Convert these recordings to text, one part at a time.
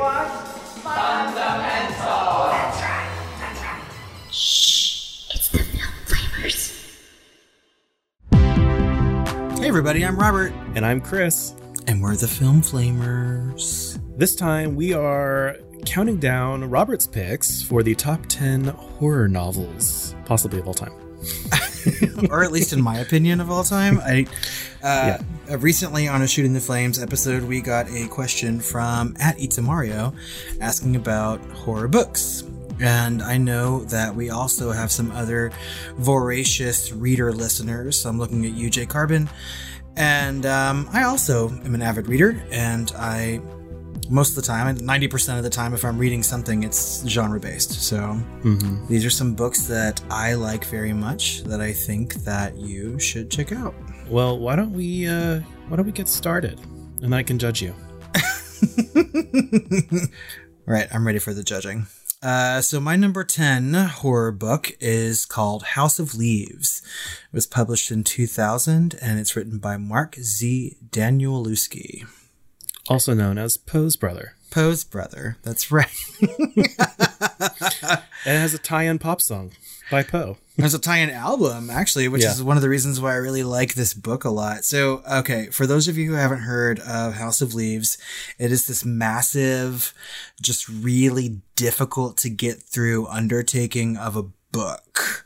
what? Fundamental. That's right. That's right. Shh. It's the Film Flamers. Hey, everybody, I'm Robert, And I'm Chris. and we're the Film Flamers. This time we are counting down Robert's picks for the top 10 horror novels, possibly of all time. or at least in my opinion of all time. I uh, uh, recently on a Shooting the Flames episode, we got a question from at Itamario asking about horror books. And I know that we also have some other voracious reader listeners. So I'm looking at you, Jay Carbon. And um, I also am an avid reader, and I most of the time, 90% of the time, if I'm reading something, it's genre based. So these are some books that I like very much that I think that you should check out. Well, why don't we uh why don't we get started? And I can judge you. Right, I'm ready for the judging. Uh, so my number 10 horror book is called House of Leaves. It was published in 2000 and it's written by Mark Z. Danielewski. Also known as Poe's brother. Poe's brother. That's right. And it has a tie-in pop song by Poe. There's a tie-in album actually, which Yeah. is one of the reasons why I really like this book a lot. So, okay, for those of you who haven't heard of House of Leaves, it is this massive, just really difficult to get through undertaking of a book.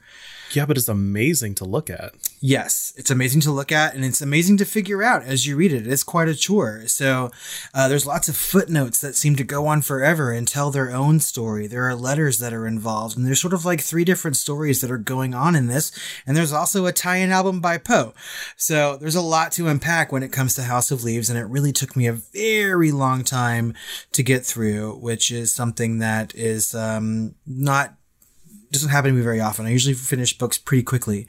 Yeah, but it's amazing to look at. Yes, it's amazing to look at and it's amazing to figure out as you read it. It's quite a chore. So, uh, there's lots of footnotes that seem to go on forever and tell their own story. There are letters that are involved, and there's sort of like three different stories that are going on in this. And there's also a tie in album by Poe. So, there's a lot to unpack when it comes to House of Leaves, and it really took me a very long time to get through, which is something that is um, not doesn't happen to me very often. I usually finish books pretty quickly.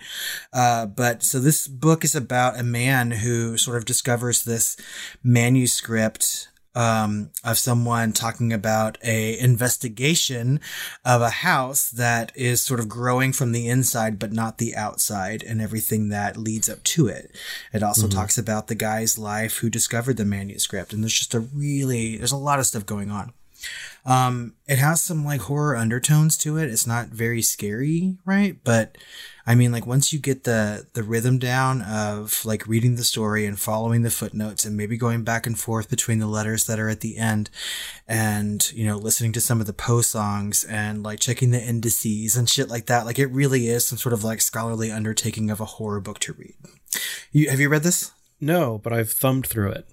Uh, but so this book is about a man who sort of discovers this manuscript um, of someone talking about a investigation of a house that is sort of growing from the inside, but not the outside and everything that leads up to it. It also talks about the guy's life who discovered the manuscript. And there's just a really, there's a lot of stuff going on. Um, it has some like horror undertones to it. It's not very scary, right? But I mean, like once you get the the rhythm down of like reading the story and following the footnotes and maybe going back and forth between the letters that are at the end, and you know listening to some of the Poe songs and like checking the indices and shit like that, like it really is some sort of like scholarly undertaking of a horror book to read. You have you read this? No, but I've thumbed through it.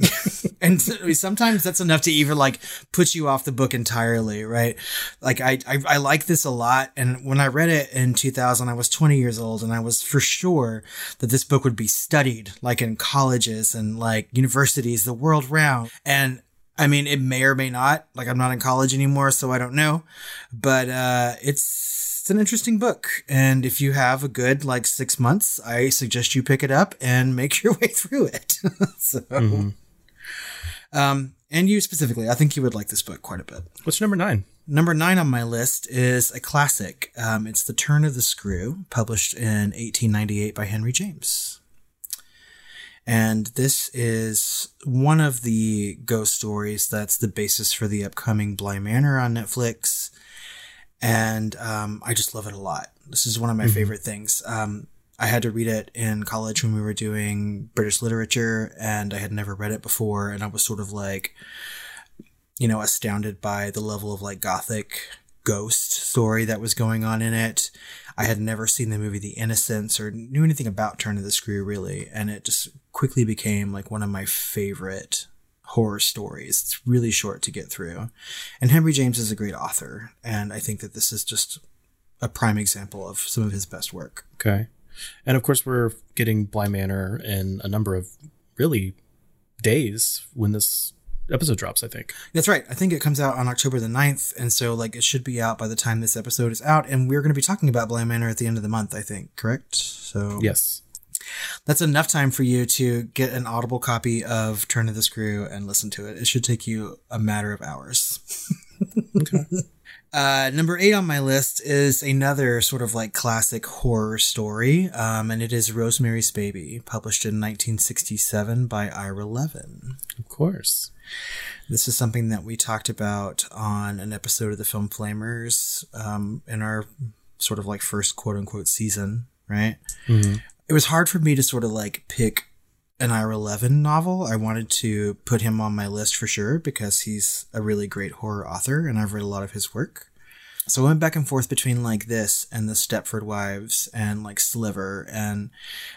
and sometimes that's enough to even like put you off the book entirely right like I, I i like this a lot and when i read it in 2000 i was 20 years old and i was for sure that this book would be studied like in colleges and like universities the world round and I mean, it may or may not. Like, I'm not in college anymore, so I don't know. But uh, it's it's an interesting book, and if you have a good like six months, I suggest you pick it up and make your way through it. so, um, and you specifically, I think you would like this book quite a bit. What's number nine? Number nine on my list is a classic. Um, it's The Turn of the Screw, published in 1898 by Henry James. And this is one of the ghost stories that's the basis for the upcoming Bly Manor on Netflix. And um, I just love it a lot. This is one of my favorite things. Um, I had to read it in college when we were doing British literature, and I had never read it before. And I was sort of like, you know, astounded by the level of like gothic ghost story that was going on in it. I had never seen the movie The Innocents or knew anything about Turn of the Screw really, and it just quickly became like one of my favorite horror stories. It's really short to get through. And Henry James is a great author, and I think that this is just a prime example of some of his best work. Okay. And of course, we're getting Bly Manor in a number of really days when this episode drops, I think. That's right. I think it comes out on October the 9th, and so like it should be out by the time this episode is out, and we're going to be talking about Bly Manor at the end of the month, I think, correct? So Yes. that's enough time for you to get an audible copy of Turn of the Screw and listen to it. It should take you a matter of hours. Uh, number eight on my list is another sort of like classic horror story, um, and it is Rosemary's Baby, published in 1967 by Ira Levin. Of course. This is something that we talked about on an episode of the Film Flamers um, in our sort of like first quote unquote season, right? It was hard for me to sort of like pick an Ira Levin novel. I wanted to put him on my list for sure because he's a really great horror author and I've read a lot of his work. So I went back and forth between like this and the Stepford Wives and like Sliver and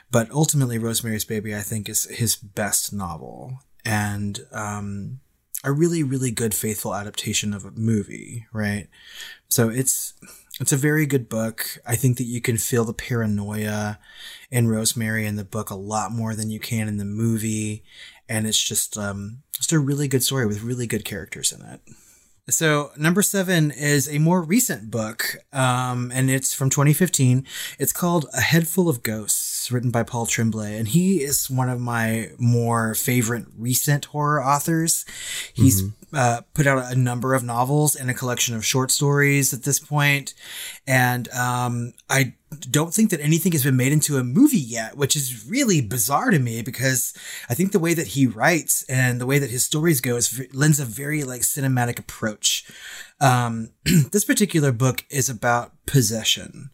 but ultimately Rosemary's Baby I think is his best novel and um a really really good faithful adaptation of a movie, right? So it's it's a very good book. I think that you can feel the paranoia in Rosemary in the book a lot more than you can in the movie, and it's just um just a really good story with really good characters in it. So number seven is a more recent book, um, and it's from 2015. It's called A Head Full of Ghosts, written by Paul Tremblay, and he is one of my more favorite recent horror authors. He's uh, put out a number of novels and a collection of short stories at this point, and um, I don't think that anything has been made into a movie yet, which is really bizarre to me because I think the way that he writes and the way that his stories go is lends a very like cinematic approach. Um, this particular book is about possession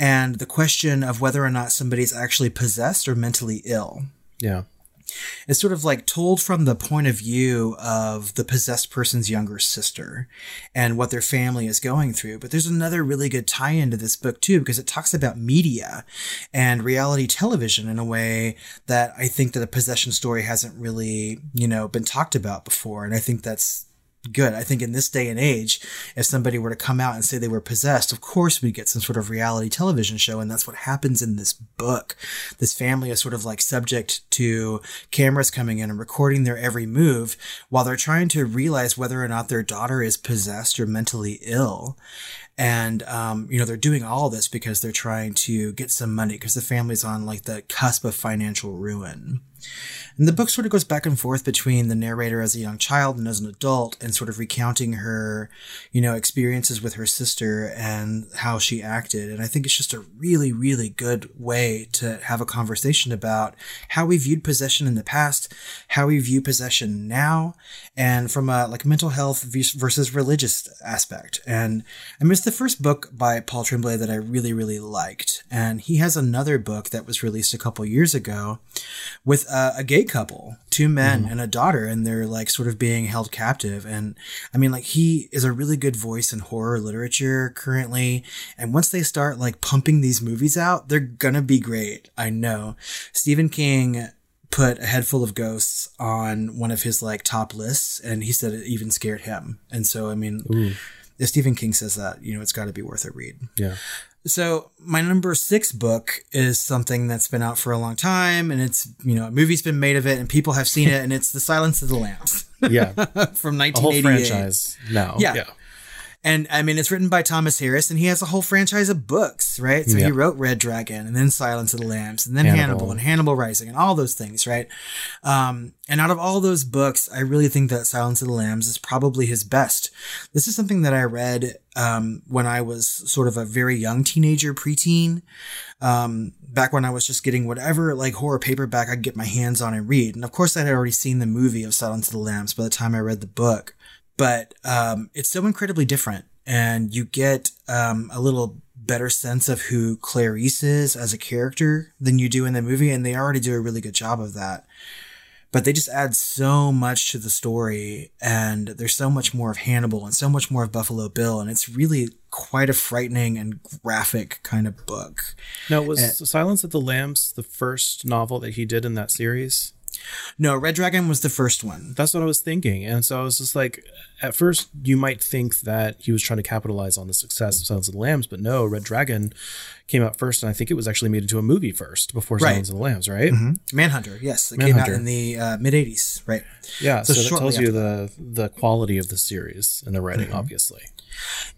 and the question of whether or not somebody's actually possessed or mentally ill. Yeah. It's sort of like told from the point of view of the possessed person's younger sister and what their family is going through. But there's another really good tie into this book too, because it talks about media and reality television in a way that I think that a possession story hasn't really, you know, been talked about before. And I think that's good. I think in this day and age, if somebody were to come out and say they were possessed, of course we'd get some sort of reality television show. And that's what happens in this book. This family is sort of like subject to cameras coming in and recording their every move while they're trying to realize whether or not their daughter is possessed or mentally ill. And, um, you know, they're doing all this because they're trying to get some money because the family's on like the cusp of financial ruin. And the book sort of goes back and forth between the narrator as a young child and as an adult and sort of recounting her, you know, experiences with her sister and how she acted. And I think it's just a really, really good way to have a conversation about how we viewed possession in the past, how we view possession now, and from a like mental health versus religious aspect. And I it's the first book by Paul Tremblay that I really, really liked. And he has another book that was released a couple years ago with uh, a gay couple, two men mm-hmm. and a daughter, and they're like sort of being held captive. And I mean, like he is a really good voice in horror literature currently. And once they start like pumping these movies out, they're gonna be great. I know. Stephen King put a head full of ghosts on one of his like top lists, and he said it even scared him. And so, I mean, if Stephen King says that, you know, it's got to be worth a read. Yeah. So my number six book is something that's been out for a long time, and it's you know a movie's been made of it, and people have seen it, and it's The Silence of the Lambs Yeah. from A whole 1988. franchise now. Yeah. Yeah. And I mean, it's written by Thomas Harris, and he has a whole franchise of books, right? So he wrote Red Dragon, and then Silence of the Lambs, and then Hannibal, Hannibal. and Hannibal Rising, and all those things, right? Um, and out of all those books, I really think that Silence of the Lambs is probably his best. This is something that I read um, when I was sort of a very young teenager, preteen. Um, back when I was just getting whatever like horror paperback I could get my hands on and read. And of course, I had already seen the movie of Silence of the Lambs by the time I read the book but um, it's so incredibly different and you get um, a little better sense of who clarice is as a character than you do in the movie and they already do a really good job of that. But they just add so much to the story and there's so much more of hannibal and so much more of buffalo bill and it's really quite a frightening and graphic kind of book. Now, was Silence of the Lambs the first novel that he did in that series? No red dragon was the first one That's what I was thinking. And so I was just like, at first, you might think that he was trying to capitalize on the success of Silence of the Lambs, but no, Red Dragon came out first. And I think it was actually made into a movie first before Right. Silence of the Lambs, right? manhunter yes it came out in the uh, mid 80s right Yeah. So So, that tells you the, the quality of the series and the writing, obviously.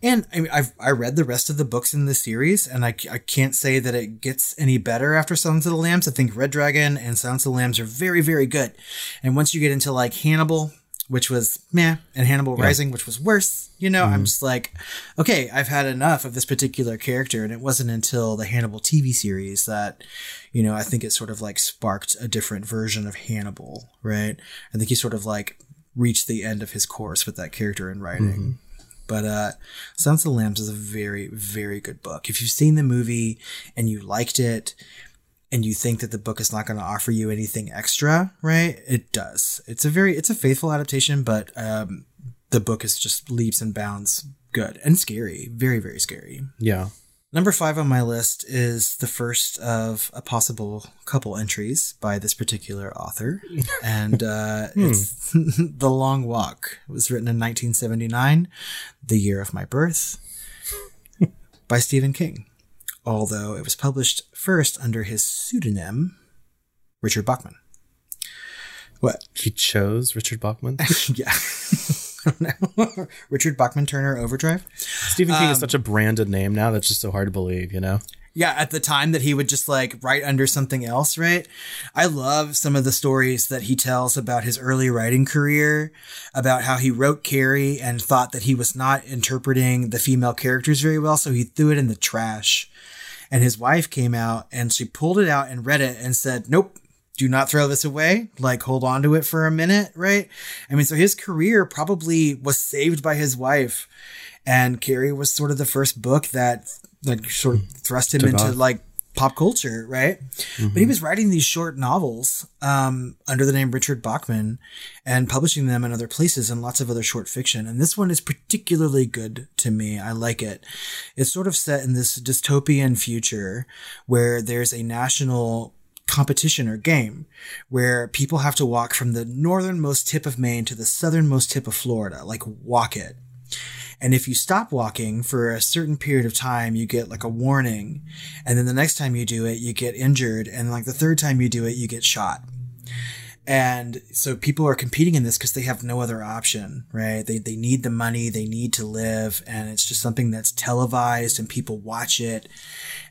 And I mean, I've I read the rest of the books in the series, and I, I can't say that it gets any better after Silence of the Lambs. I think Red Dragon and Silence of the Lambs are very very good, and once you get into like Hannibal, which was meh, and Hannibal Rising, which was worse. You know, I'm mm-hmm. just like, okay, I've had enough of this particular character. And it wasn't until the Hannibal TV series that, you know, I think it sort of like sparked a different version of Hannibal, right? I think he sort of like reached the end of his course with that character in writing. Mm-hmm. But uh Silence of the Lambs is a very, very good book. If you've seen the movie and you liked it, and you think that the book is not going to offer you anything extra, right? It does. It's a very it's a faithful adaptation, but um, the book is just leaps and bounds good and scary, very very scary. Yeah. Number five on my list is the first of a possible couple entries by this particular author, and uh, it's The Long Walk. It was written in 1979, the year of my birth, by Stephen King although it was published first under his pseudonym, Richard Bachman. What? He chose Richard Bachman. yeah. I don't know. Richard Bachman Turner Overdrive. Stephen King is um, such a branded name now that's just so hard to believe, you know? Yeah, at the time that he would just like write under something else, right? I love some of the stories that he tells about his early writing career, about how he wrote Carrie and thought that he was not interpreting the female characters very well, so he threw it in the trash. And his wife came out and she pulled it out and read it and said, Nope, do not throw this away. Like hold on to it for a minute, right? I mean, so his career probably was saved by his wife. And Carrie was sort of the first book that like sort of thrust him into like pop culture, right? But he was writing these short novels um, under the name Richard Bachman and publishing them in other places and lots of other short fiction. And this one is particularly good to me. I like it. It's sort of set in this dystopian future where there's a national competition or game where people have to walk from the northernmost tip of Maine to the southernmost tip of Florida, like walk it. And if you stop walking for a certain period of time, you get like a warning. And then the next time you do it, you get injured. And like the third time you do it, you get shot. And so people are competing in this because they have no other option, right? They, they need the money, they need to live, and it's just something that's televised and people watch it.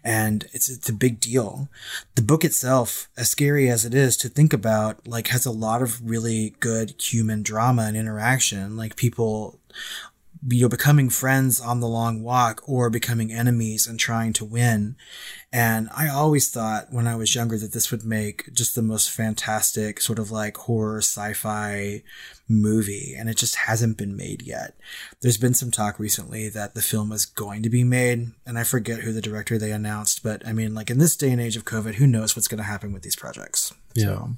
And it's, it's a big deal. The book itself, as scary as it is to think about, like has a lot of really good human drama and interaction. Like people you know, becoming friends on the long walk or becoming enemies and trying to win. And I always thought when I was younger that this would make just the most fantastic sort of like horror sci-fi movie. And it just hasn't been made yet. There's been some talk recently that the film is going to be made. And I forget who the director they announced, but I mean, like in this day and age of COVID, who knows what's going to happen with these projects. Yeah. So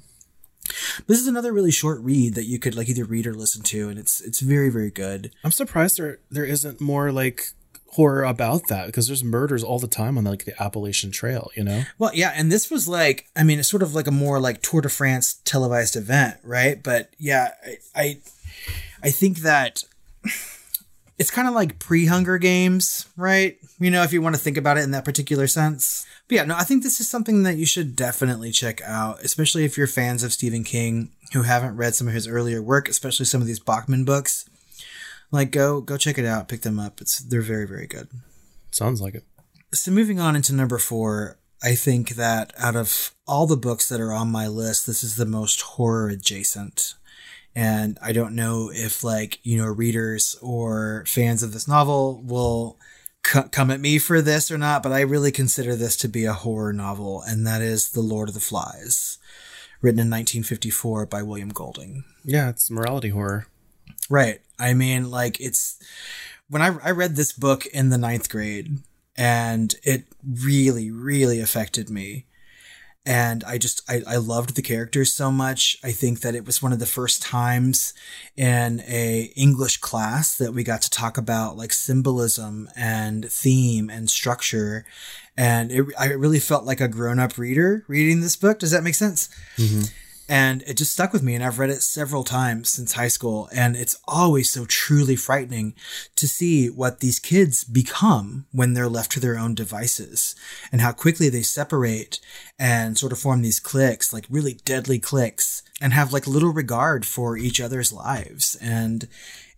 this is another really short read that you could like either read or listen to. And it's, it's very, very good. I'm surprised there there isn't more like horror about that because there's murders all the time on like the Appalachian Trail, you know? Well, yeah, and this was like, I mean, it's sort of like a more like Tour de France televised event, right? But yeah, I, I, I think that it's kind of like pre Hunger Games, right? You know, if you want to think about it in that particular sense. But yeah, no, I think this is something that you should definitely check out, especially if you're fans of Stephen King who haven't read some of his earlier work, especially some of these Bachman books. Like, go go check it out, pick them up. It's they're very very good. Sounds like it. So moving on into number four, I think that out of all the books that are on my list, this is the most horror adjacent. And I don't know if like, you know, readers or fans of this novel will c- come at me for this or not, but I really consider this to be a horror novel. And that is The Lord of the Flies, written in 1954 by William Golding. Yeah, it's morality horror. Right. I mean, like it's when I I read this book in the ninth grade, and it really, really affected me. And I just I, I loved the characters so much. I think that it was one of the first times in a English class that we got to talk about like symbolism and theme and structure. And it, I really felt like a grown up reader reading this book. Does that make sense? Mm-hmm. And it just stuck with me and i've read it several times since high school and it's always so truly frightening to see what these kids become when they're left to their own devices and how quickly they separate and sort of form these cliques like really deadly cliques and have like little regard for each other's lives. And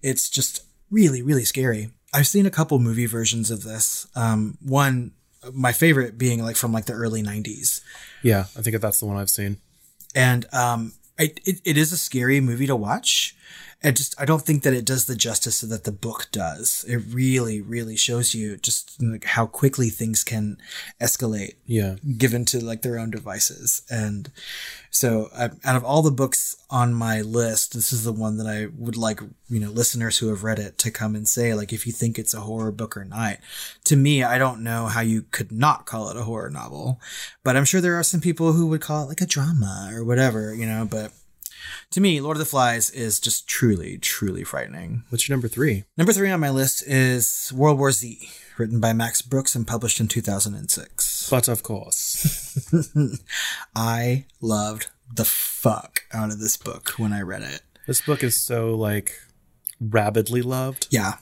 it's just really really scary. I've seen a couple movie versions of this. Um, one my favorite being like from like the early 90s Yeah, I think that's the one I've seen. And um, I, it, it is a scary movie to watch. I just I don't think that it does the justice that the book does. It really, really shows you just like how quickly things can escalate Yeah. given to like their own devices. And so, uh, out of all the books on my list, this is the one that I would like you know listeners who have read it to come and say like if you think it's a horror book or not. To me, I don't know how you could not call it a horror novel, but I'm sure there are some people who would call it like a drama or whatever, you know. But to me, Lord of the Flies is just truly, truly frightening. What's your number three? Number three on my list is World War Z, written by Max Brooks and published in 2006. But of course. I loved the fuck out of this book when I read it. This book is so like rabidly loved. Yeah.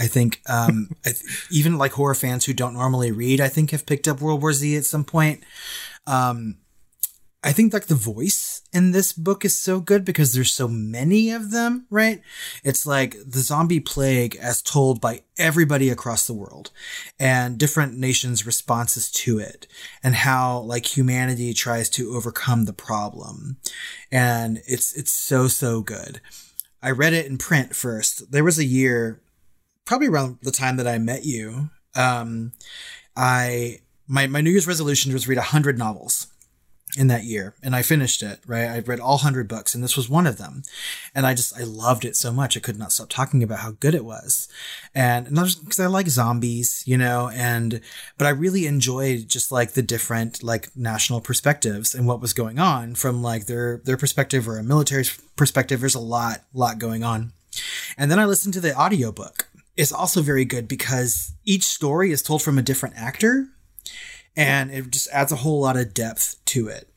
I think um, I th- even like horror fans who don't normally read, I think have picked up World War Z at some point. Um, I think like the voice in this book is so good because there's so many of them, right? It's like the zombie plague as told by everybody across the world and different nations' responses to it and how like humanity tries to overcome the problem. And it's, it's so, so good. I read it in print first. There was a year, probably around the time that I met you. Um, I, my, my New Year's resolution was read a hundred novels in that year and I finished it, right? I read all 100 books and this was one of them. And I just, I loved it so much. I could not stop talking about how good it was. And not just because I like zombies, you know, and, but I really enjoyed just like the different like national perspectives and what was going on from like their, their perspective or a military perspective. There's a lot, lot going on. And then I listened to the audiobook. It's also very good because each story is told from a different actor and it just adds a whole lot of depth to it.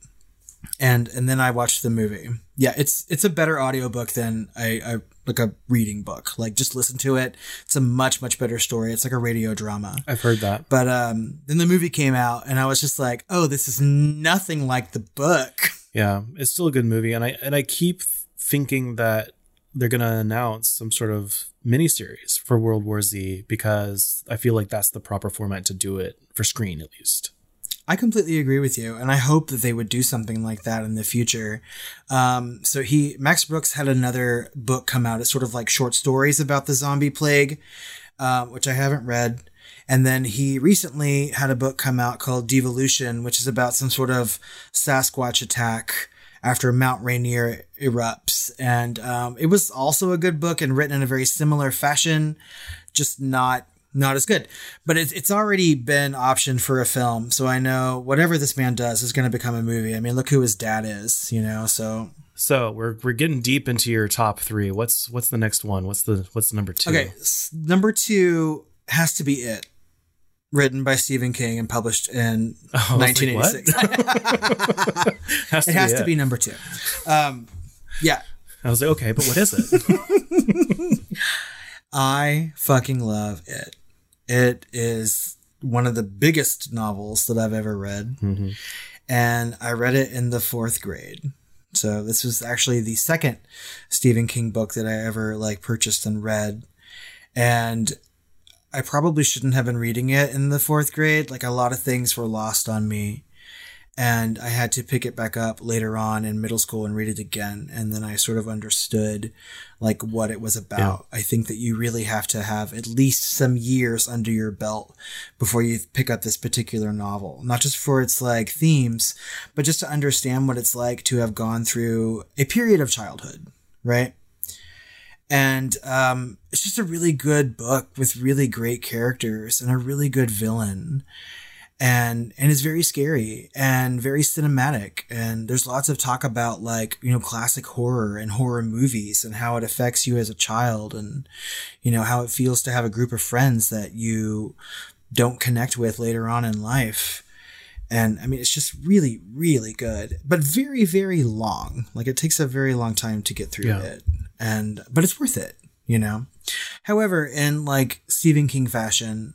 And and then I watched the movie. Yeah, it's it's a better audiobook than a, a like a reading book. Like just listen to it. It's a much much better story. It's like a radio drama. I've heard that. But um then the movie came out and I was just like, "Oh, this is nothing like the book." Yeah, it's still a good movie, and I and I keep thinking that they're gonna announce some sort of miniseries for World War Z because I feel like that's the proper format to do it for screen, at least. I completely agree with you, and I hope that they would do something like that in the future. Um, so he, Max Brooks, had another book come out. It's sort of like short stories about the zombie plague, uh, which I haven't read. And then he recently had a book come out called Devolution, which is about some sort of Sasquatch attack after Mount Rainier erupts. And um, it was also a good book and written in a very similar fashion, just not not as good. But it's it's already been optioned for a film, so I know whatever this man does is going to become a movie. I mean, look who his dad is, you know. So So we're we're getting deep into your top three. What's what's the next one? What's the what's the number two? okay, number two has to be it. Written by Stephen King and published in I was like, 1986. has it has it. to be number two. Um, yeah, I was like, okay, but what is it? I fucking love it. It is one of the biggest novels that I've ever read. Mhm. And I read it in the fourth grade. So this was actually the second Stephen King book that I ever like purchased and read. And I probably shouldn't have been reading it in the fourth grade. Like a lot of things were lost on me. And I had to pick it back up later on in middle school and read it again. And then I sort of understood like what it was about. I think that you really have to have at least some years under your belt before you pick up this particular novel. Not just for its like themes, but just to understand what it's like to have gone through a period of childhood, right? And um, it's just a really good book with really great characters and a really good villain. And and it's very scary and very cinematic. And there's lots of talk about like you know classic horror and horror movies and how it affects you as a child and you know how it feels to have a group of friends that you don't connect with later on in life. And i mean it's just really really good but very very long. Like it takes a very long time to get through Yeah. it and but it's worth it you know however in like stephen king fashion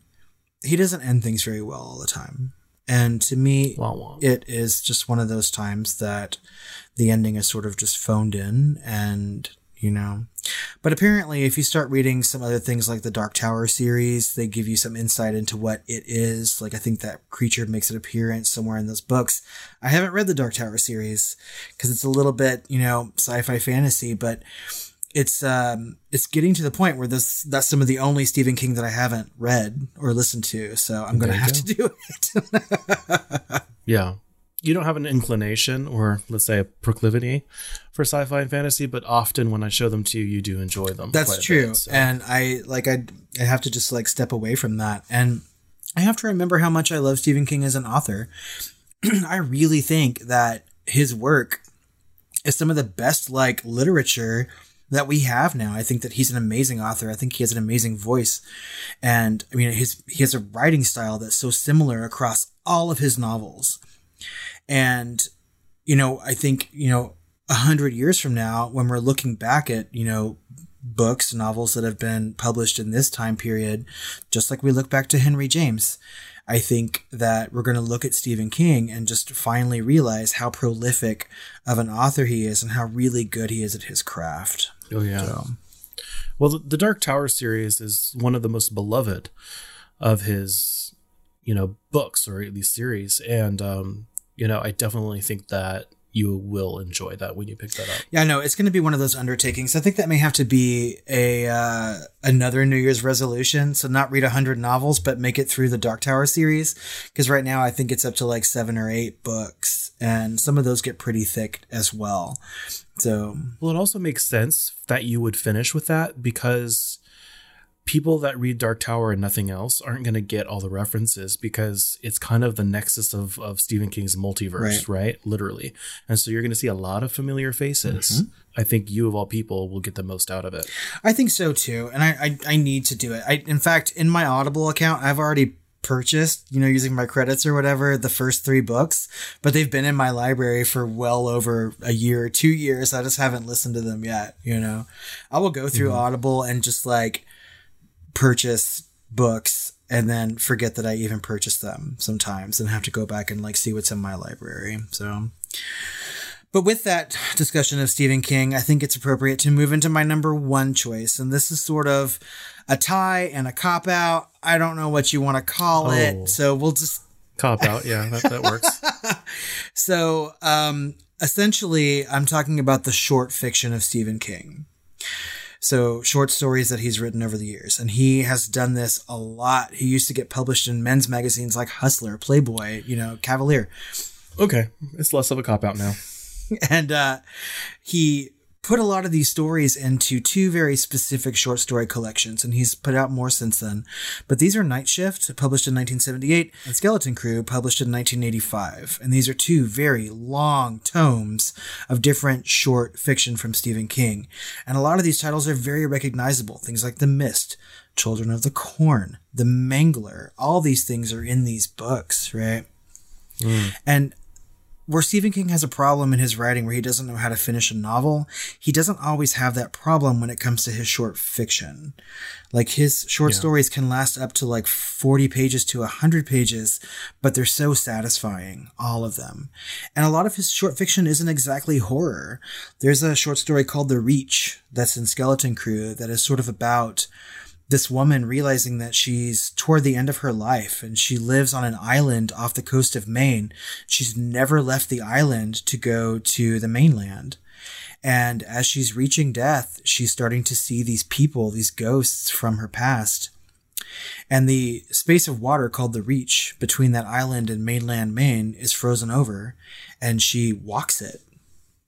he doesn't end things very well all the time. And to me, Wah, wah. it is just one of those times that the ending is sort of just phoned in and, you know. But apparently, if you start reading some other things like the Dark Tower series, they give you some insight into what it is. Like, I think that creature makes an appearance somewhere in those books. I haven't read the Dark Tower series because it's a little bit, you know, sci fi fantasy, but it's um it's getting to the point where this that's some of the only Stephen King that I haven't read or listened to. So I'm going to have go. to do it. Yeah. You don't have an inclination or let's say a proclivity for sci-fi and fantasy, but often when I show them to you, you do enjoy them. That's true. bit, so- And I like I I have to just like step away from that. And I have to remember how much I love Stephen King as an author. I really think that his work is some of the best like literature that we have now. I think that he's an amazing author. I think he has an amazing voice. And I mean his he has a writing style that's so similar across all of his novels. And you know, I think, you know, a hundred years from now, when we're looking back at, you know, books, novels that have been published in this time period, just like we look back to Henry James, I think that we're going to look at Stephen King and just finally realize how prolific of an author he is and how really good he is at his craft. Oh yeah. So, Well, the, the Dark Tower series is one of the most beloved of his, you know, books or at least series, and um, you know, I definitely think that you will enjoy that when you pick that up. yeah, no, it's going to be one of those undertakings. I think that may have to be a uh, another New Year's resolution. So not read hundred novels, but make it through the Dark Tower series. Because right now I think it's up to like seven or eight books, and some of those get pretty thick as well. So Well, it also makes sense that you would finish with that because people that read Dark Tower and nothing else aren't going to get all the references because it's kind of the nexus of, of Stephen King's multiverse, right. Literally. And so you're going to see a lot of familiar faces. Mm-hmm. I think you, of all people, will get the most out of it. I think so too, and I, I I need to do it. I in fact in my Audible account I've already purchased, you know, using my credits or whatever, the first three books, but they've been in my library for well over a year or two years. I just haven't listened to them yet, you know. I will go through mm-hmm. Audible and just like purchase books and then forget that I even purchased them sometimes and have to go back and like see what's in my library. So but with that discussion of Stephen King, I think it's appropriate to move into my number one choice. And this is sort of a tie and a cop out. I don't know what you want to call Oh. it. So we'll just Cop out. Yeah, that, that works. so um essentially I'm talking about the short fiction of Stephen King. So short stories that he's written over the years. And he has done this a lot. He used to get published in men's magazines like Hustler, Playboy, you know, Cavalier. Okay. It's less of a cop out now. and uh, he put a lot of these stories into two very specific short story collections, and he's put out more since then. But these are Night Shift, published in 1978, and Skeleton Crew, published in 1985. And these are two very long tomes of different short fiction from Stephen King. And a lot of these titles are very recognizable. Things like The Mist, Children of the Corn, The Mangler, all these things are in these books, right? And where Stephen King has a problem in his writing where he doesn't know how to finish a novel, he doesn't always have that problem when it comes to his short fiction. Like his short stories can last up to like 40 pages to 100 pages, but they're so satisfying, all of them. And a lot of his short fiction isn't exactly horror. There's a short story called The Reach that's in Skeleton Crew that is sort of about this woman realizing that she's toward the end of her life and she lives on an island off the coast of Maine. She's never left the island to go to the mainland. And as she's reaching death, she's starting to see these people, these ghosts from her past. And the space of water called the Reach between that island and mainland Maine is frozen over, and she walks it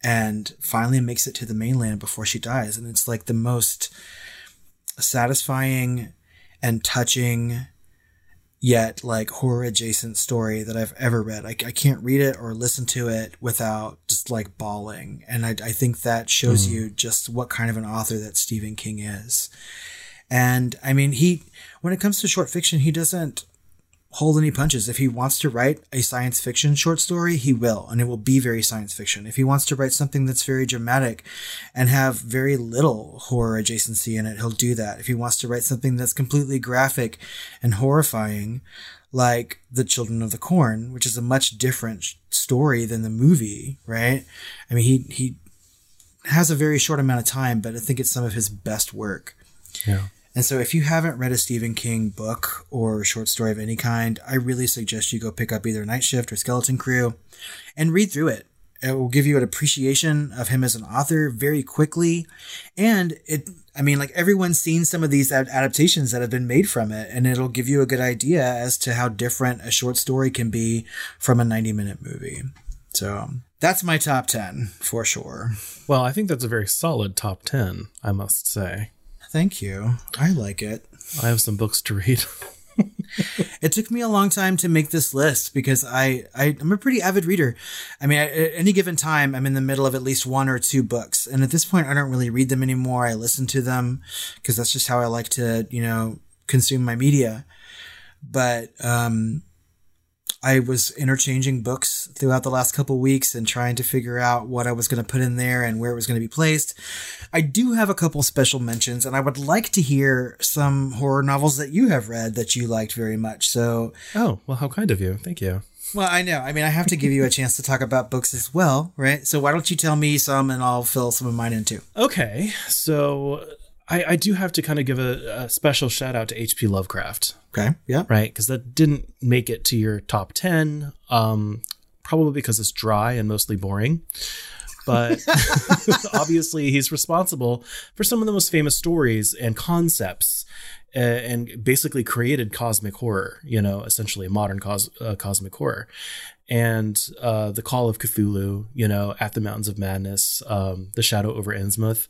and finally makes it to the mainland before she dies. And it's like the most satisfying and touching yet like horror adjacent story that I've ever read. I, I can't read it or listen to it without just like bawling. And I, I think that shows hmm. you just what kind of an author that Stephen King is. And I mean, he, when it comes to short fiction, he doesn't hold any punches. If he wants to write a science fiction short story, he will, and it will be very science fiction. If he wants to write something that's very dramatic and have very little horror adjacency in it, he'll do that. If he wants to write something that's completely graphic and horrifying, like The Children of the Corn, which is a much different story than the movie, right? I mean, he, he has a very short amount of time, but I think it's some of his best work. Yeah. And so, if you haven't read a Stephen King book or short story of any kind, I really suggest you go pick up either Night Shift or Skeleton Crew and read through it it will give you an appreciation of him as an author very quickly. And it, I mean, like everyone's seen some of these adaptations that have been made from it, and it'll give you a good idea as to how different a short story can be from a 90 minute movie. So that's my top 10 for sure. Well, I think that's a very solid top 10, I must say. Thank you. I like it. I have some books to read. it took me a long time to make this list because I, I am a pretty avid reader. I mean, at any given time, I'm in the middle of at least one or two books, and at this point, I don't really read them anymore. I listen to them because that's just how I like to, you know, consume my media. But um, I was interchanging books throughout the last couple weeks and trying to figure out what I was going to put in there and where it was going to be placed. I do have a couple special mentions, and I would like to hear some horror novels that you have read that you liked very much. So, oh, well, how kind of you. Thank you. Well, I know. I mean, I have to give you a chance to talk about books as well, right? So, why don't you tell me some and I'll fill some of mine in too? Okay. So, I, I do have to kind of give a, a special shout out to H.P. Lovecraft. Okay. Yeah. Right. Because that didn't make it to your top 10, um, probably because it's dry and mostly boring. But obviously, he's responsible for some of the most famous stories and concepts and basically created cosmic horror, you know, essentially modern cos- uh, cosmic horror and uh, the Call of Cthulhu, you know, at the Mountains of Madness, um, the Shadow over Innsmouth,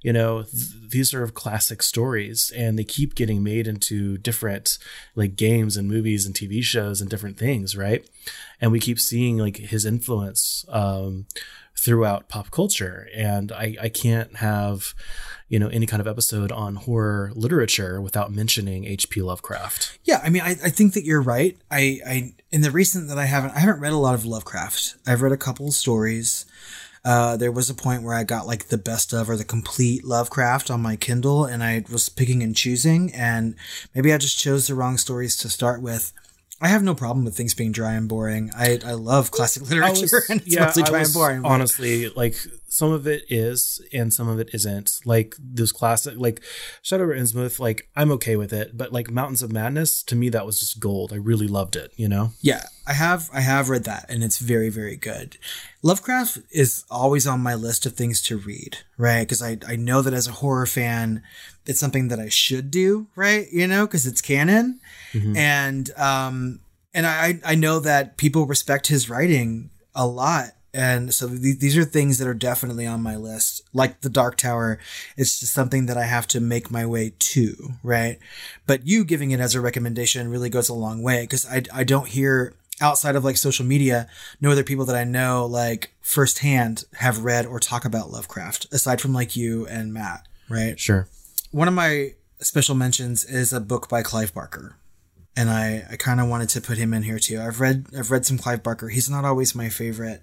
you know, th- these are classic stories, and they keep getting made into different like games and movies and TV shows and different things, right? And we keep seeing like his influence um, throughout pop culture, and I I can't have you know any kind of episode on horror literature without mentioning H.P. Lovecraft. Yeah, I mean, I, I think that you're right. I, I in the recent that I haven't I haven't read a lot of Lovecraft. I've read a couple stories. Uh, there was a point where I got like the best of or the complete Lovecraft on my Kindle, and I was picking and choosing, and maybe I just chose the wrong stories to start with. I have no problem with things being dry and boring. I, I love classic literature, was, and it's yeah, mostly dry was and boring. but- Honestly, like some of it is, and some of it isn't. Like those classic, like Shadow over Innsmouth, like I'm okay with it, but like Mountains of Madness, to me that was just gold. I really loved it. You know? Yeah, I have I have read that and it's very very good. Lovecraft is always on my list of things to read, right? Because I I know that as a horror fan, it's something that I should do, right? You know, because it's canon, and um and I I know that people respect his writing a lot. And so th- these are things that are definitely on my list. Like the Dark Tower, it's just something that I have to make my way to, right? But you giving it as a recommendation really goes a long way because I, I don't hear outside of like social media, no other people that I know like firsthand have read or talk about Lovecraft aside from like you and Matt, right? Sure. One of my special mentions is a book by Clive Barker. And I, I kind of wanted to put him in here too. I've read I've read some Clive Barker. He's not always my favorite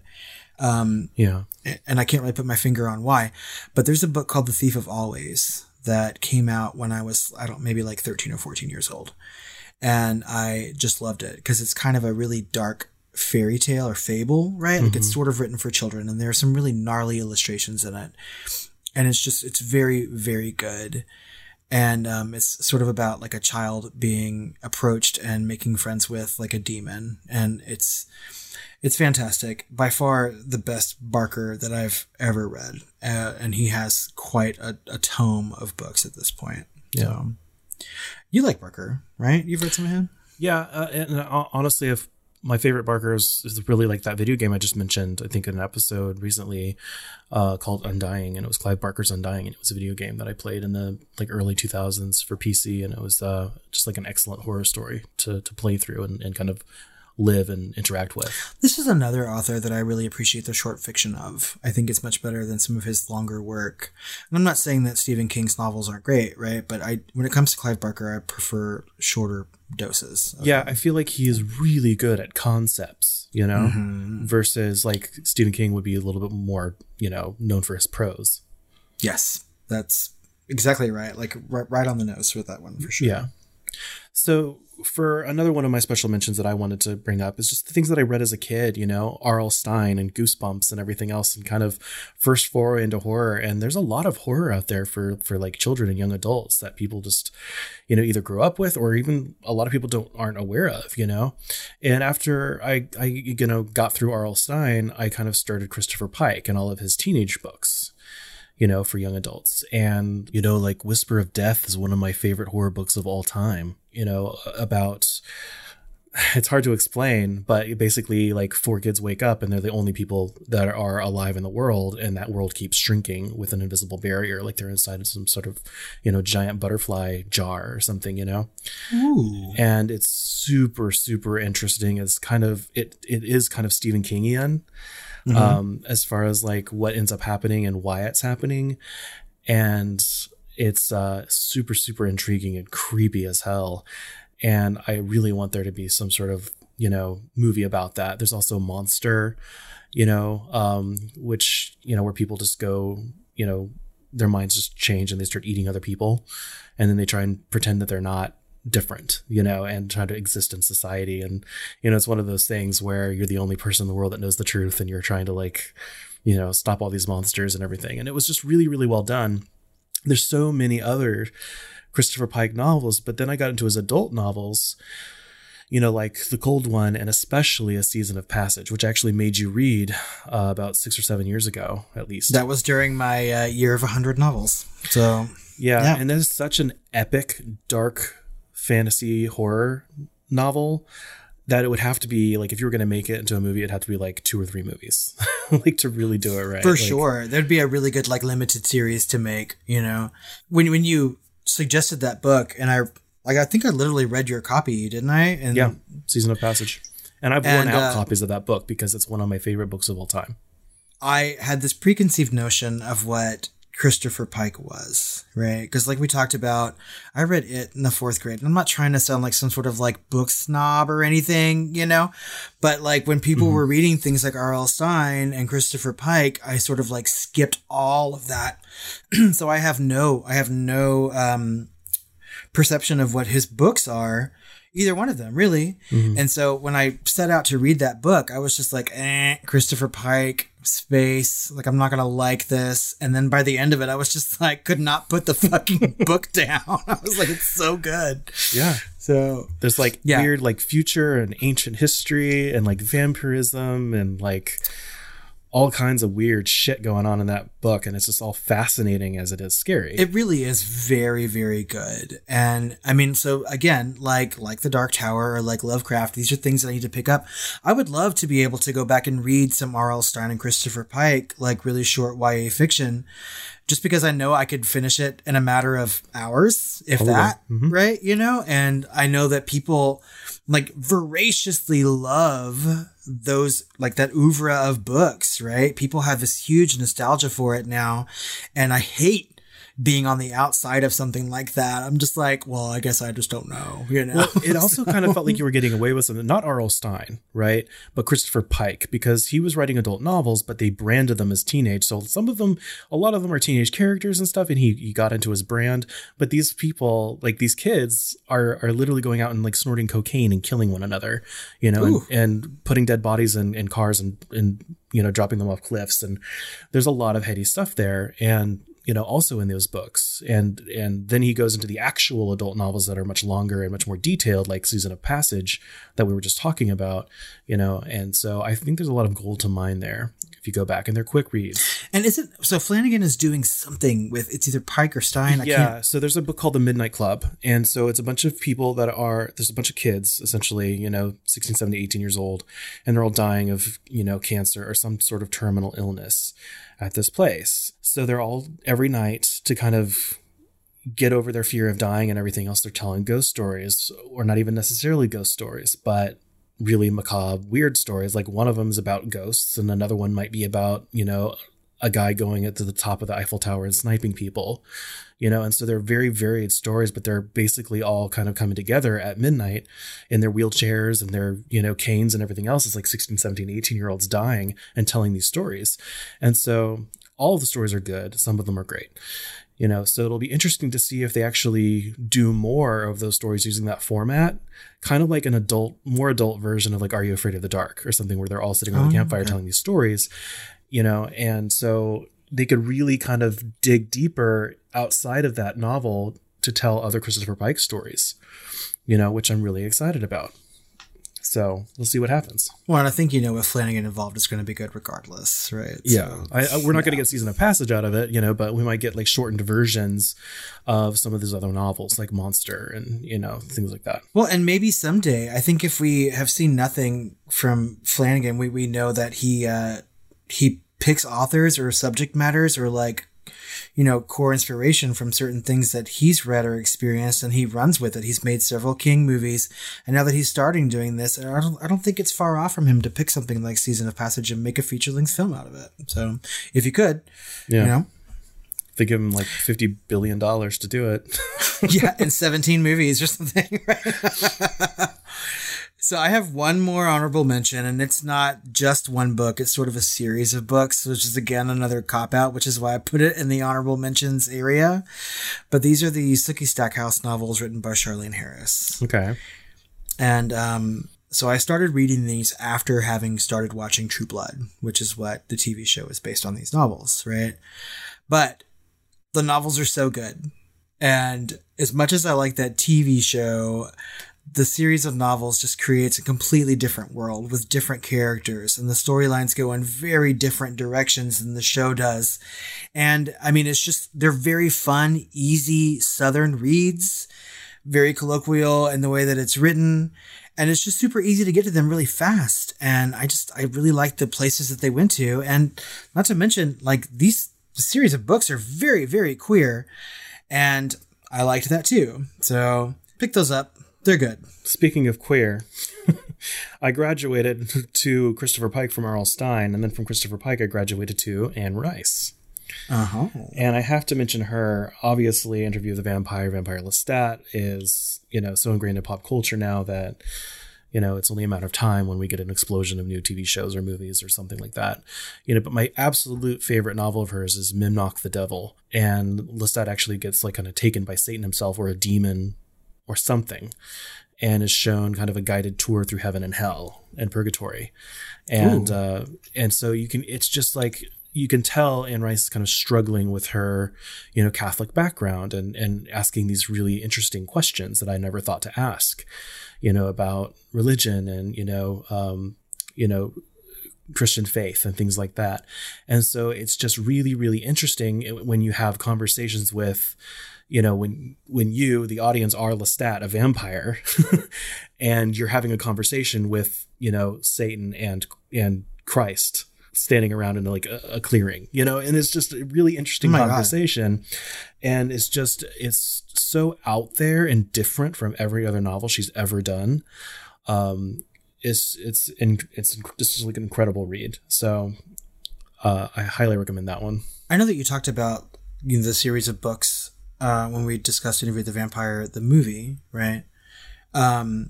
um, Yeah. and I can't really put my finger on why, but there's a book called The Thief of Always that came out when I was, I don't, maybe like 13 or 14 years old. And I just loved it because it's kind of a really dark fairy tale or fable, right? Like it's mm-hmm. sort of written for children and there are some really gnarly illustrations in it. And it's just, it's very, very good. And um, it's sort of about like a child being approached and making friends with like a demon. And it's, it's fantastic. By far the best Barker that I've ever read. Uh, and he has quite a, a tome of books at this point. Yeah. So, you like Barker, right? You've read some of him? Yeah, uh, and uh, honestly, if my favorite Barker is, is really like that video game I just mentioned, I think in an episode recently uh, called Undying, and it was Clive Barker's Undying, and it was a video game that I played in the like early 2000s for PC, and it was uh, just like an excellent horror story to to play through and, and kind of live and interact with. This is another author that I really appreciate the short fiction of. I think it's much better than some of his longer work. And I'm not saying that Stephen King's novels aren't great, right? But I, when it comes to Clive Barker, I prefer shorter doses. Yeah, I feel like he is really good at concepts, you know, mm-hmm. versus like Stephen King would be a little bit more, you know, known for his prose. Yes, that's exactly right. Like right, right on the nose with that one for sure. Yeah. So for another one of my special mentions that I wanted to bring up is just the things that I read as a kid, you know, R.L. Stine and Goosebumps and everything else and kind of first foray into horror. And there's a lot of horror out there for, for like children and young adults that people just, you know, either grew up with or even a lot of people don't aren't aware of, you know? And after I, I, you know, got through R.L. Stine, I kind of started Christopher Pike and all of his teenage books you know, for young adults. And, you know, like Whisper of Death is one of my favorite horror books of all time you know, about it's hard to explain, but basically, like four kids wake up and they're the only people that are alive in the world, and that world keeps shrinking with an invisible barrier, like they're inside of some sort of, you know, giant butterfly jar or something, you know. Ooh. And it's super, super interesting. It's kind of it. It is kind of Stephen Kingian, mm-hmm. um, as far as like what ends up happening and why it's happening, and it's uh, super, super intriguing and creepy as hell. And I really want there to be some sort of, you know, movie about that. There's also Monster, you know, um, which, you know, where people just go, you know, their minds just change and they start eating other people. And then they try and pretend that they're not different, you know, and try to exist in society. And, you know, it's one of those things where you're the only person in the world that knows the truth and you're trying to like, you know, stop all these monsters and everything. And it was just really, really well done there's so many other Christopher Pike novels, but then I got into his adult novels, you know, like The Cold One and especially A Season of Passage, which I actually made you read uh, about six or seven years ago, at least. That was during my uh, year of 100 novels. So, yeah, yeah. and there's such an epic, dark fantasy horror novel that it would have to be like if you were going to make it into a movie, it'd have to be like two or three movies, like to really do it right. For like, sure, there'd be a really good like limited series to make. You know, when when you suggested that book, and I like I think I literally read your copy, didn't I? And yeah, Season of Passage, and I've worn out uh, copies of that book because it's one of my favorite books of all time. I had this preconceived notion of what Christopher Pike was, right? Because like we talked about, I read it in the fourth grade. And I'm not trying to sound like some sort of like book snob or anything, you know, but like when people mm-hmm. were reading things like R.L. Stine and Christopher Pike, I sort of like skipped all of that. so I have no, I have no um, perception of what his books are either one of them really. Mm-hmm. And so when I set out to read that book, I was just like, eh, Christopher Pike, space. Like, I'm not going to like this. And then by the end of it, I was just like, could not put the fucking book down. I was like, it's so good. Yeah. So there's like yeah. weird, like future and ancient history and like vampirism and like all kinds of weird shit going on in that book and it's just all fascinating as it is scary it really is very very good and i mean so again like like the dark tower or like lovecraft these are things that i need to pick up i would love to be able to go back and read some rl stine and christopher pike like really short ya fiction just because I know I could finish it in a matter of hours, if that, mm-hmm. right? You know, and I know that people like voraciously love those like that oeuvre of books, right? People have this huge nostalgia for it now. And I hate being on the outside of something like that. I'm just like, well, I guess I just don't know, you know. Well, it also kind of felt like you were getting away with something, not R.L. Stine, right? But Christopher Pike, because he was writing adult novels, but they branded them as teenage. So some of them, a lot of them are teenage characters and stuff, and he, he got into his brand. But these people, like these kids, are are literally going out and like snorting cocaine and killing one another, you know, and, and, putting dead bodies in, in cars and and you know dropping them off cliffs. And there's a lot of heady stuff there. And you know, also in those books. And and then he goes into the actual adult novels that are much longer and much more detailed, like Season of Passage that we were just talking about, you know. And so I think there's a lot of gold to mine there if you go back and they're quick reads. And is it so Flanagan is doing something with it's either Pike or Stine. I yeah, can't... so there's a book called The Midnight Club. And so it's a bunch of people that are there's a bunch of kids, essentially, you know, 16, 17, 18 years old, and they're all dying of, you know, cancer or some sort of terminal illness at this place. So they're all every night to kind of get over their fear of dying and everything else. They're telling ghost stories, or not even necessarily ghost stories, but really macabre, weird stories. Like one of them is about ghosts, and another one might be about, you know, a guy going to the top of the Eiffel Tower and sniping people, you know, and so they're very varied stories, but they're basically all kind of coming together at midnight in their wheelchairs and their, you know, canes and everything else. It's like 16, 17, 18 year olds dying and telling these stories. And so all of the stories are good. Some of them are great. You know, so it'll be interesting to see if they actually do more of those stories using that format, kind of like an adult, more adult version of like Are You Afraid of the Dark or something where they're all sitting around Oh, the campfire okay. telling these stories, you know, and so they could really kind of dig deeper outside of that novel to tell other Christopher Pike stories, you know, which I'm really excited about. So we'll see what happens. Well, and I think you know with Flanagan involved, it's going to be good regardless, right? So- I, I, we're not going to get season of passage out of it, you know, but we might get like shortened versions of some of these other novels, like Monster and you know things like that. Well, and maybe someday, I think if we have seen nothing from Flanagan, we, we know that he uh, he picks authors or subject matters or like you know core inspiration from certain things that he's read or experienced, and he runs with it. He's made several King movies, and now that he's starting doing this, I don't I don't think it's far off from him to pick something like Season of Passage and make a feature length film out of it. So if you could, Yeah, you know. they give him like fifty billion dollars to do it. yeah, in 17 movies or something. Right? so I have one more honorable mention, and it's not just one book, it's sort of a series of books, which is again another cop out, which is why I put it in the honorable mentions area. But these are the Sookie Stackhouse novels written by Charlaine Harris. okay, And um, so I started reading these after having started watching True Blood, which is what the TV show is based on these novels, right? But the novels are so good. And as much as I like that TV show, the series of novels just creates a completely different world with different characters, and the storylines go in very different directions than the show does. And I mean, it's just, they're very fun, easy Southern reads very colloquial in the way that it's written and it's just super easy to get to them really fast. And i just i really like the places that they went to. And not to mention like these the series of books are very very queer and i liked that too. So pick those up they're good speaking of queer, I graduated to Christopher Pike from R.L. Stine, and then from Christopher Pike, I graduated to Anne Rice. uh-huh And I have to mention her. Obviously, Interview with the Vampire, Vampire Lestat is, you know, so ingrained in pop culture now that, you know, it's only a matter of time when we get an explosion of new TV shows or movies or something like that. You know, but my absolute favorite novel of hers is Memnoch the Devil. And Lestat actually gets like kind of taken by Satan himself or a demon or something and is shown kind of a guided tour through heaven and hell and purgatory. And uh and so you can it's just like you can tell Anne Rice is kind of struggling with her, you know, Catholic background and and asking these really interesting questions that I never thought to ask, you know, about religion and, you know, um, you know, Christian faith and things like that. And so it's just really, really interesting when you have conversations with, you know, when when you, the audience, are Lestat, a vampire, and you're having a conversation with, you know, Satan and and Christ standing around in like a, a clearing, you know, and it's just a really interesting Oh my God. conversation. And it's just it's so out there and different from every other novel she's ever done. Um, it's it's in, it's just like an incredible read. So uh, I highly recommend that one. i know that you talked about you know, the series of books uh, when we discussed interview with the vampire the movie right um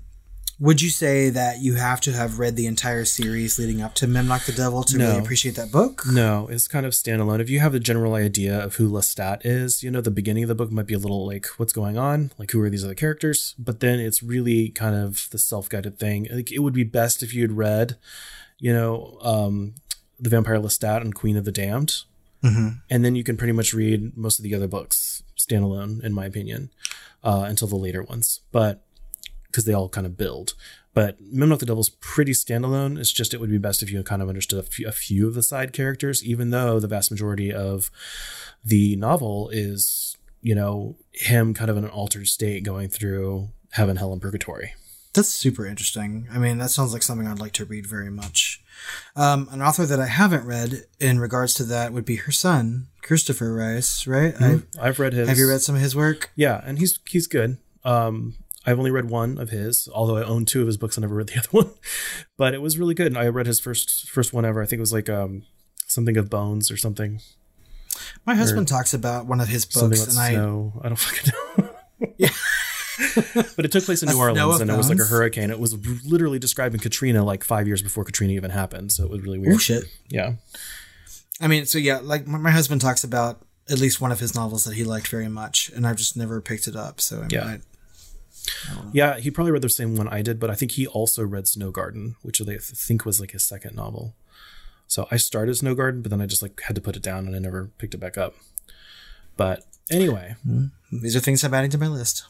would you say that you have to have read the entire series leading up to Memnoch the Devil to really No. appreciate that book? No, it's kind of standalone. If you have a general idea of who Lestat is, you know, the beginning of the book might be a little like, what's going on? Like, who are these other characters? But then it's really kind of the self guided thing. Like, it would be best if you had read, you know, um, The Vampire Lestat and Queen of the Damned. Mm-hmm. And then you can pretty much read most of the other books standalone, in my opinion, uh, until the later ones. But because they all kind of build. But Memnoch the Devil's pretty standalone. It's just it would be best if you kind of understood a few, a few of the side characters, even though the vast majority of the novel is, you know, him kind of in an altered state going through heaven, hell, and purgatory. That's super interesting. I mean, that sounds like something I'd like to read very much. Um, an author that I haven't read in regards to that would be her son, Christopher Rice, right? I, I've read his. have you read some of his work? Yeah, and he's he's good. Um, I've only read one of his, although I own two of his books. I never read the other one, but it was really good. And I read his first first one ever. I think it was like um something of bones or something. My husband talks about one of his books, and I. I, don't fucking know. but it took place in New Orleans, and it was like a hurricane. It was literally describing Katrina like five years before Katrina even happened. So it was really weird. oh shit. Yeah, I mean, so yeah, like my, my husband talks about at least one of his novels that he liked very much, and I've just never picked it up. So I mean, Yeah. I, Yeah, he probably read the same one I did, but I think he also read Snow Garden, which I think was like his second novel. So I started Snow Garden, but then I just like had to put it down and I never picked it back up. But anyway, hmm. these are things I'm adding to my list.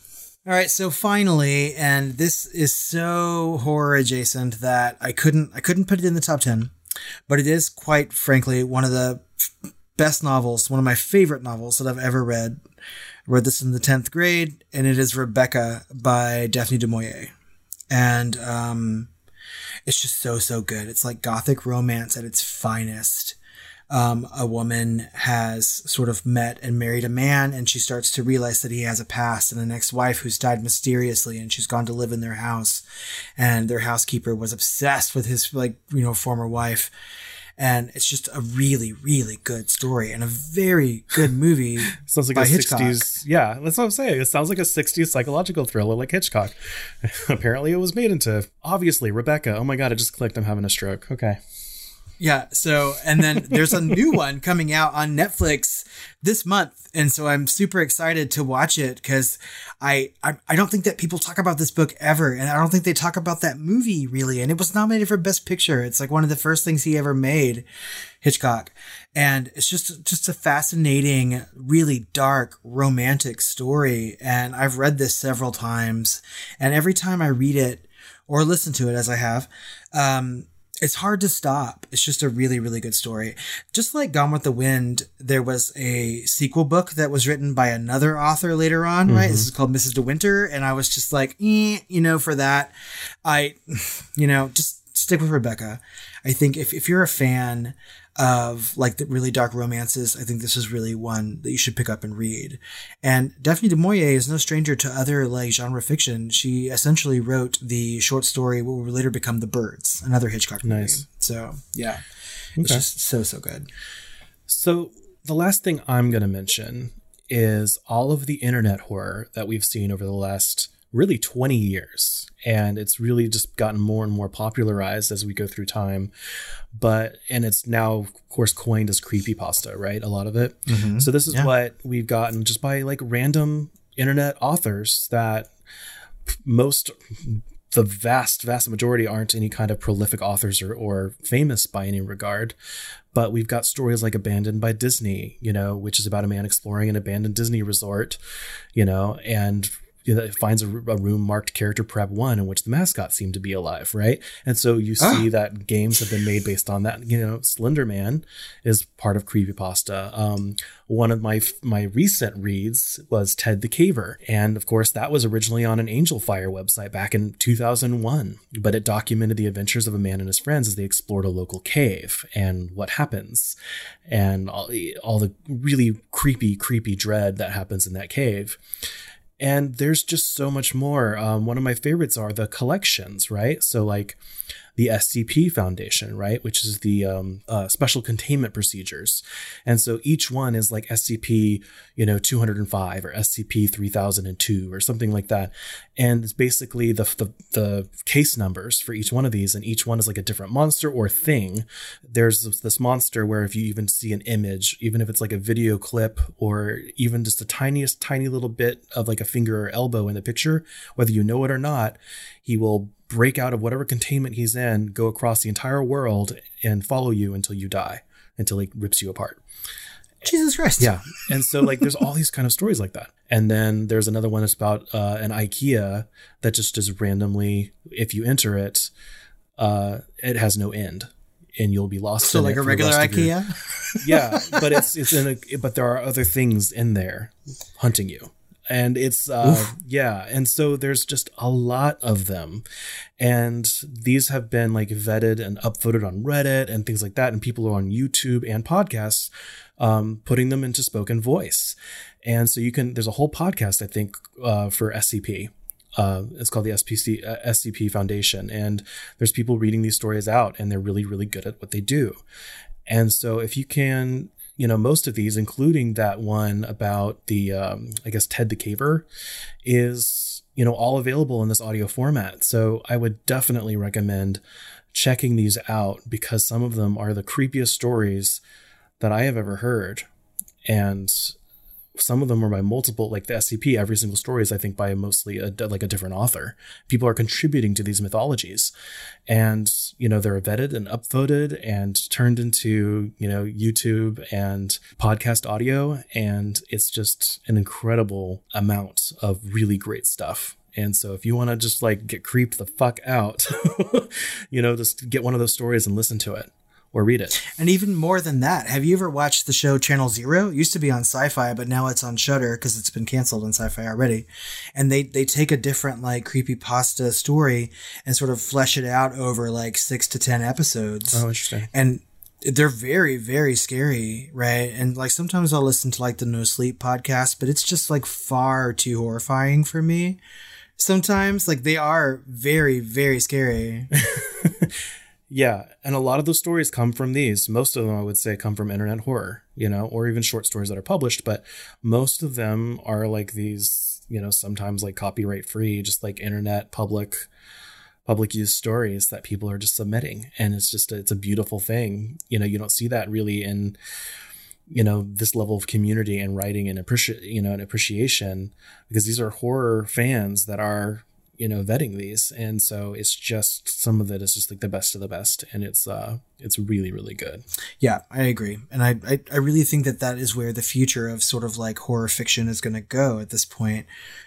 All right, so finally, and this is so horror adjacent that I couldn't I couldn't put it in the top ten, but it is quite frankly one of the best novels, one of my favorite novels that I've ever read. I read this in the tenth grade, and it is Rebecca by Daphne du Maurier, and um, it's just so so good. It's like gothic romance at its finest um, a woman has sort of met and married a man, and she starts to realize that he has a past and an ex-wife who's died mysteriously, and she's gone to live in their house, and their housekeeper was obsessed with his like you know former wife, and it's just a really really good story and a very good movie. sounds like a Hitchcock. 60s. Yeah, that's what I'm saying. It sounds like a 60s psychological thriller like Hitchcock. Apparently, it was made into obviously Rebecca. Oh my god, it just clicked. I'm having a stroke. Okay. Yeah. So, and then there's a new one coming out on Netflix this month. And so I'm super excited to watch it because I, I, I don't think that people talk about this book ever. And I don't think they talk about that movie really. And it was nominated for Best Picture. It's like one of the first things he ever made, Hitchcock. And it's just, just a fascinating, really dark, romantic story. And I've read this several times. And every time I read it or listen to it as I have, um, it's hard to stop. It's just a really, really good story. Just like Gone with the Wind, there was a sequel book that was written by another author later on, right? This is called Mrs. De Winter. And I was just like, eh, you know, for that, I, you know, just stick with Rebecca. I think if, if you're a fan of like the really dark romances, I think this is really one that you should pick up and read. And Daphne du Maurier is no stranger to other like genre fiction. She essentially wrote the short story what would later become The Birds, another Hitchcock movie. Nice. So yeah, it's Okay. just so so good. So the last thing I'm going to mention is all of the internet horror that we've seen over the last really 20 years. And it's really just gotten more and more popularized as we go through time. But, and it's now, of course, coined as creepy pasta right? A lot of it. Mm-hmm. So this is Yeah. what we've gotten just by like random internet authors that most the vast vast majority aren't any kind of prolific authors or, or famous by any regard but we've got stories like abandoned by disney you know which is about a man exploring an abandoned disney resort you know and you know, finds a, a room marked character prep one in which the mascot seemed to be alive right? And so you see that games have been made based on that. You know slender man is part of creepypasta. Um, one of my my recent reads was Ted the Caver, and of course that was originally on an Angelfire website back in 2001. But it documented the adventures of a man and his friends as they explored a local cave and what happens, and all, all the really creepy, creepy dread that happens in that cave. And there's just so much more. Um, one of my favorites are the collections, right? So like the SCP Foundation, right, which is the um, uh, Special Containment Procedures, and so each one is like SCP, you know, 205 or SCP 3002 or something like that, and it's basically the, the the case numbers for each one of these, and each one is like a different monster or thing. There's this- this monster where if you even see an image, even if it's like a video clip or even just the tiniest tiny little bit of like a finger or elbow in the picture, whether you know it or not, he will break out of whatever containment he's in, go across the entire world, and follow you until you die, until he rips you apart. Jesus Christ. Yeah. And so like there's all these kind of stories like that. And then there's another one that's about uh, an IKEA that just is randomly, if you enter it, uh, it has no end. And you'll be lost. So like a regular of your- IKEA. yeah, but it's it's in a but there are other things in there hunting you. And it's uh yeah, and so there's just a lot of them. And these have been like vetted and upvoted on Reddit and things like that and people are on YouTube and podcasts um putting them into spoken voice. And so you can there's a whole podcast I think uh for SCP uh, it's called the SPC uh, SCP Foundation, and there's people reading these stories out, and they're really really good at what they do. And so if you can, you know, most of these, including that one about the, um, I guess Ted the Caver, is you know all available in this audio format. So I would definitely recommend checking these out because some of them are the creepiest stories that I have ever heard. and some of them are by multiple like the scp every single story is i think by mostly a, like a different author people are contributing to these mythologies and you know they're vetted and upvoted and turned into you know youtube and podcast audio. And it's just an incredible amount of really great stuff. And so if you want to just like get creeped the fuck out you know just get one of those stories and listen to it or read it. And even more than that, have you ever watched the show Channel Zero? It used to be on Sci-Fi, but now it's on Shudder because it's been canceled on Sci-Fi already. And they they take a different like creepy pasta story and sort of flesh it out over like six to ten episodes. Oh, interesting. And they're very very scary right and like sometimes i'll listen to like the no sleep podcast but it's just like far too horrifying for me sometimes like they are very very scary Yeah, and a lot of those stories come from these. Most of them, I would say, come from internet horror, you know, or even short stories that are published. But most of them are like these, you know, sometimes like copyright free, just like internet public, public use stories that people are just submitting, and it's just it's a beautiful thing. You know, you don't see that really in, you know, this level of community and writing and appreciate, you know, and appreciation because these are horror fans that are you know vetting these. And so it's just some of it is just like the best of the best. And it's uh it's really really good. Yeah i agree. And i i, I really think that that is where the future of sort of like horror fiction is going to go at this point.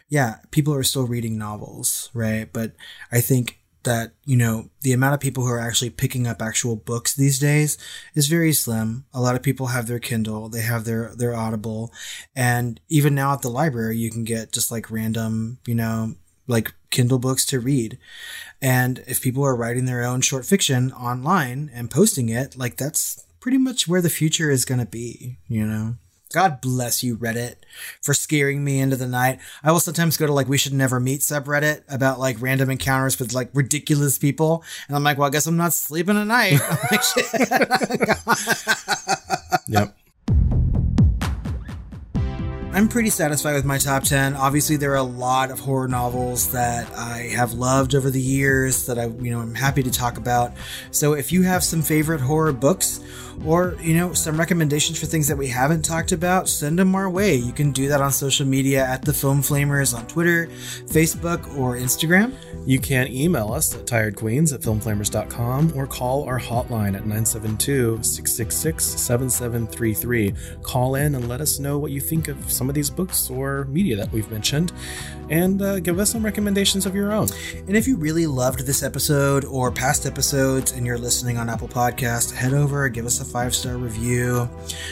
Yeah people are still reading novels right? But i think that you know the amount of people who are actually picking up actual books these days is very slim. A lot of people have their kindle they have their their audible. And even now at the library you can get just like random you know like Kindle books to read. And if people are writing their own short fiction online and posting it, like that's pretty much where the future is going to be, you know? God bless you, Reddit, for scaring me into the night. I will sometimes go to like we should never meet subreddit about like random encounters with like ridiculous people, and I'm like, well, I guess I'm not sleeping at night. yep. I'm pretty satisfied with my top 10. Obviously, there are a lot of horror novels that I have loved over the years that I, you know, I'm happy to talk about. So if you have some favorite horror books or, you know, some recommendations for things that we haven't talked about, send them our way. You can do that on social media at the Film Flamers on Twitter, Facebook, or Instagram. You can email us at tiredqueens at filmflamers.com or call our hotline at 972 666 7733. Call in and let us know what you think of some of these books or media that we've mentioned, and uh, give us some recommendations of your own. And if you really loved this episode or past episodes and you're listening on Apple Podcast, head over, give us a five star review,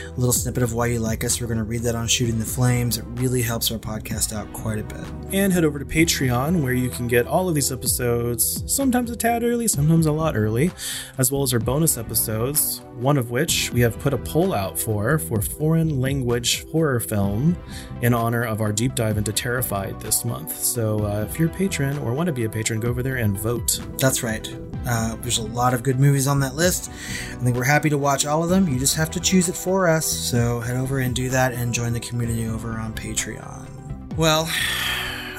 a little snippet of why you like us. We're going to read that on Shooting the Flames. It really helps our podcast out quite a bit. And head over to Patreon, where you can get all of these episodes, sometimes a tad early, sometimes a lot early, as well as our bonus episodes, one of which we have put a poll out for for foreign language horror film in honor of our deep dive into Terrified this month. So uh, if you're a patron or want to be a patron, go over there and vote. That's right. Uh, there's a lot of good movies on that list. I think we're happy to watch all of them. You just have to choose it for us. So head over and do that and join the community over on Patreon. Well,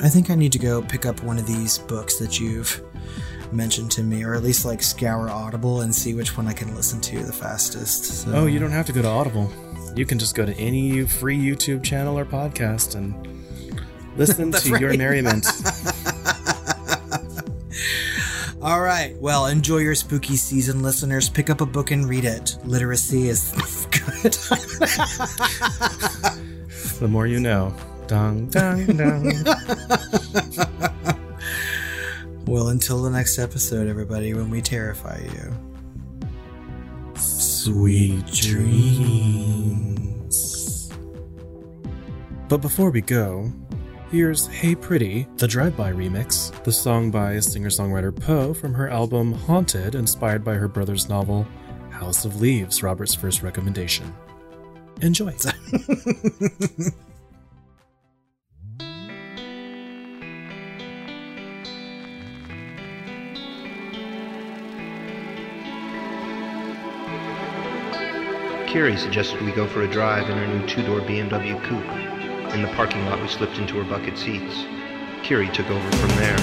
I think I need to go pick up one of these books that you've mentioned to me, or at least like scour Audible and see which one I can listen to the fastest. So. Oh, you don't have to go to Audible. You can just go to any free YouTube channel or podcast and listen to right. your merriment. All right. Well, enjoy your spooky season, listeners. Pick up a book and read it. Literacy is good. the more you know. Dong, dong, dong. well, until the next episode, everybody, when we terrify you. Sweet dreams. But before we go, here's Hey Pretty, the Drive By remix, the song by singer songwriter Poe from her album Haunted, inspired by her brother's novel House of Leaves, Robert's first recommendation. Enjoy. Kyrie suggested we go for a drive in her new two-door BMW coupe. In the parking lot, we slipped into her bucket seats. Kyrie took over from there.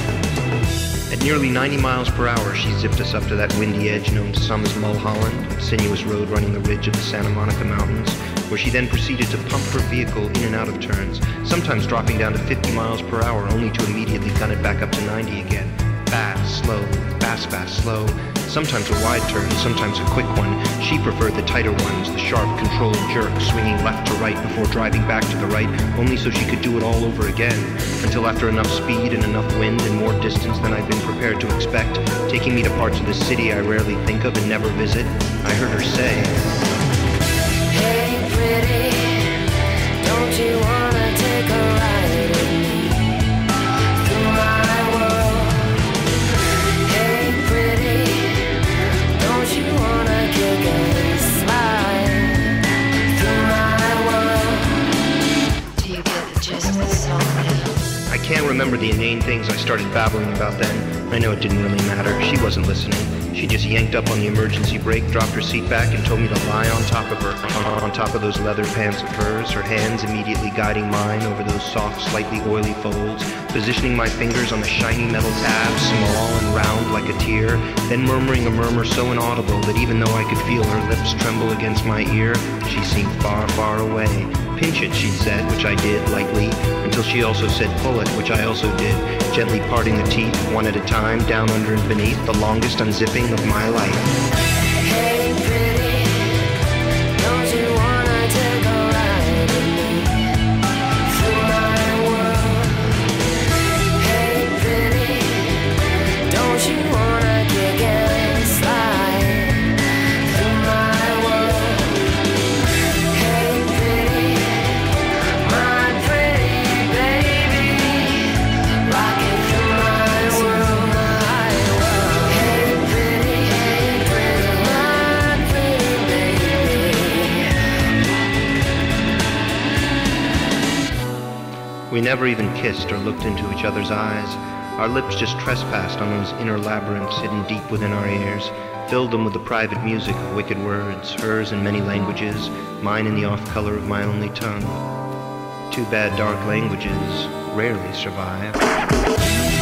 At nearly 90 miles per hour, she zipped us up to that windy edge known to some as Mulholland, a sinuous road running the ridge of the Santa Monica Mountains, where she then proceeded to pump her vehicle in and out of turns, sometimes dropping down to 50 miles per hour only to immediately gun it back up to 90 again. Fast, slow, fast, fast, slow. Sometimes a wide turn, sometimes a quick one. She preferred the tighter ones, the sharp, controlled jerk, swinging left to right before driving back to the right, only so she could do it all over again. Until after enough speed and enough wind and more distance than I'd been prepared to expect, taking me to parts of the city I rarely think of and never visit, I heard her say, Hey, pretty, can't remember the inane things I started babbling about then. I know it didn't really matter. She wasn't listening. She just yanked up on the emergency brake, dropped her seat back, and told me to lie on top of her, on, top of those leather pants of hers, her hands immediately guiding mine over those soft, slightly oily folds, positioning my fingers on the shiny metal tab, small and round like a tear, then murmuring a murmur so inaudible that even though I could feel her lips tremble against my ear, she seemed far, far away. Pinch it, she said, which I did lightly, until she also said pull it, which I also did, gently parting the teeth one at a time, down under and beneath, the longest unzipping of my life. Never even kissed or looked into each other's eyes. Our lips just trespassed on those inner labyrinths hidden deep within our ears, filled them with the private music of wicked words, hers in many languages, mine in the off color of my only tongue. Too bad dark languages rarely survive.